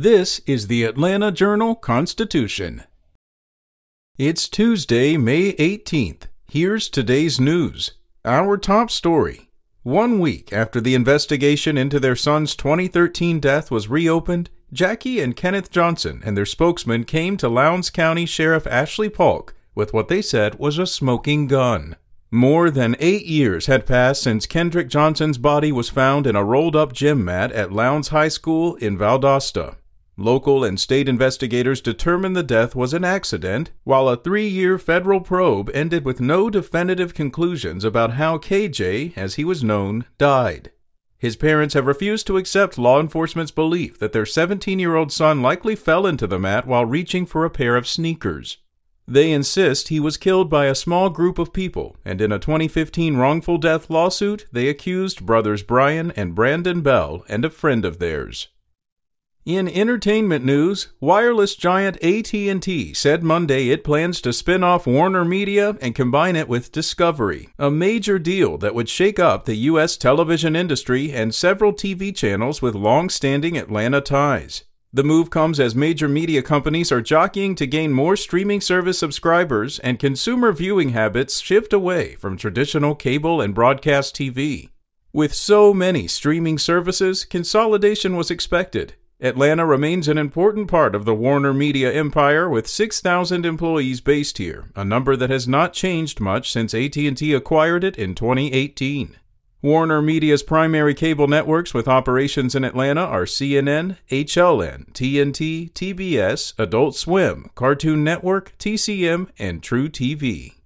This is the Atlanta Journal Constitution. It's Tuesday, May 18th. Here's today's news. Our top story. One week after the investigation into their son's 2013 death was reopened, Jackie and Kenneth Johnson and their spokesman came to Lowndes County Sheriff Ashley Paulk with what they said was a smoking gun. More than eight years had passed since Kendrick Johnson's body was found in a rolled up gym mat at Lowndes High School in Valdosta. Local and state investigators determined the death was an accident, while a three year federal probe ended with no definitive conclusions about how KJ, as he was known, died. His parents have refused to accept law enforcement's belief that their 17 year old son likely fell into the mat while reaching for a pair of sneakers. They insist he was killed by a small group of people, and in a 2015 wrongful death lawsuit, they accused brothers Brian and Brandon Bell and a friend of theirs. In entertainment news, wireless giant AT&T said Monday it plans to spin off Warner Media and combine it with Discovery, a major deal that would shake up the US television industry and several TV channels with long-standing Atlanta ties. The move comes as major media companies are jockeying to gain more streaming service subscribers and consumer viewing habits shift away from traditional cable and broadcast TV. With so many streaming services, consolidation was expected, Atlanta remains an important part of the Warner Media empire with 6,000 employees based here, a number that has not changed much since AT&T acquired it in 2018. Warner Media's primary cable networks with operations in Atlanta are CNN, HLN, TNT, TBS, Adult Swim, Cartoon Network, TCM, and truTV.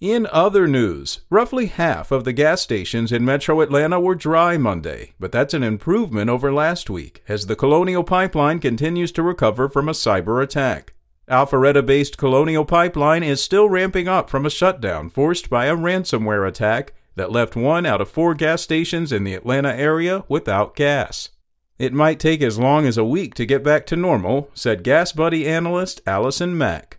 In other news, roughly half of the gas stations in metro Atlanta were dry Monday, but that's an improvement over last week as the Colonial Pipeline continues to recover from a cyber attack. Alpharetta based Colonial Pipeline is still ramping up from a shutdown forced by a ransomware attack that left one out of four gas stations in the Atlanta area without gas. It might take as long as a week to get back to normal, said GasBuddy analyst Allison Mac.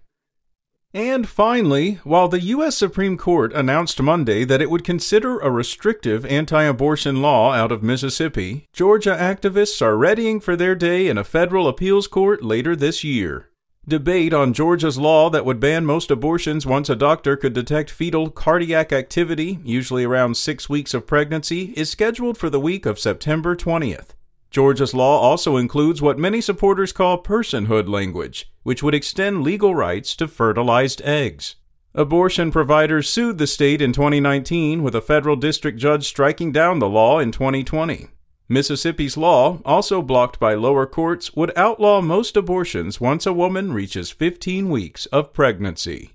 And finally, while the U.S. Supreme Court announced Monday that it would consider a restrictive anti abortion law out of Mississippi, Georgia activists are readying for their day in a federal appeals court later this year. Debate on Georgia's law that would ban most abortions once a doctor could detect fetal cardiac activity, usually around six weeks of pregnancy, is scheduled for the week of September 20th. Georgia's law also includes what many supporters call personhood language, which would extend legal rights to fertilized eggs. Abortion providers sued the state in 2019, with a federal district judge striking down the law in 2020. Mississippi's law, also blocked by lower courts, would outlaw most abortions once a woman reaches 15 weeks of pregnancy.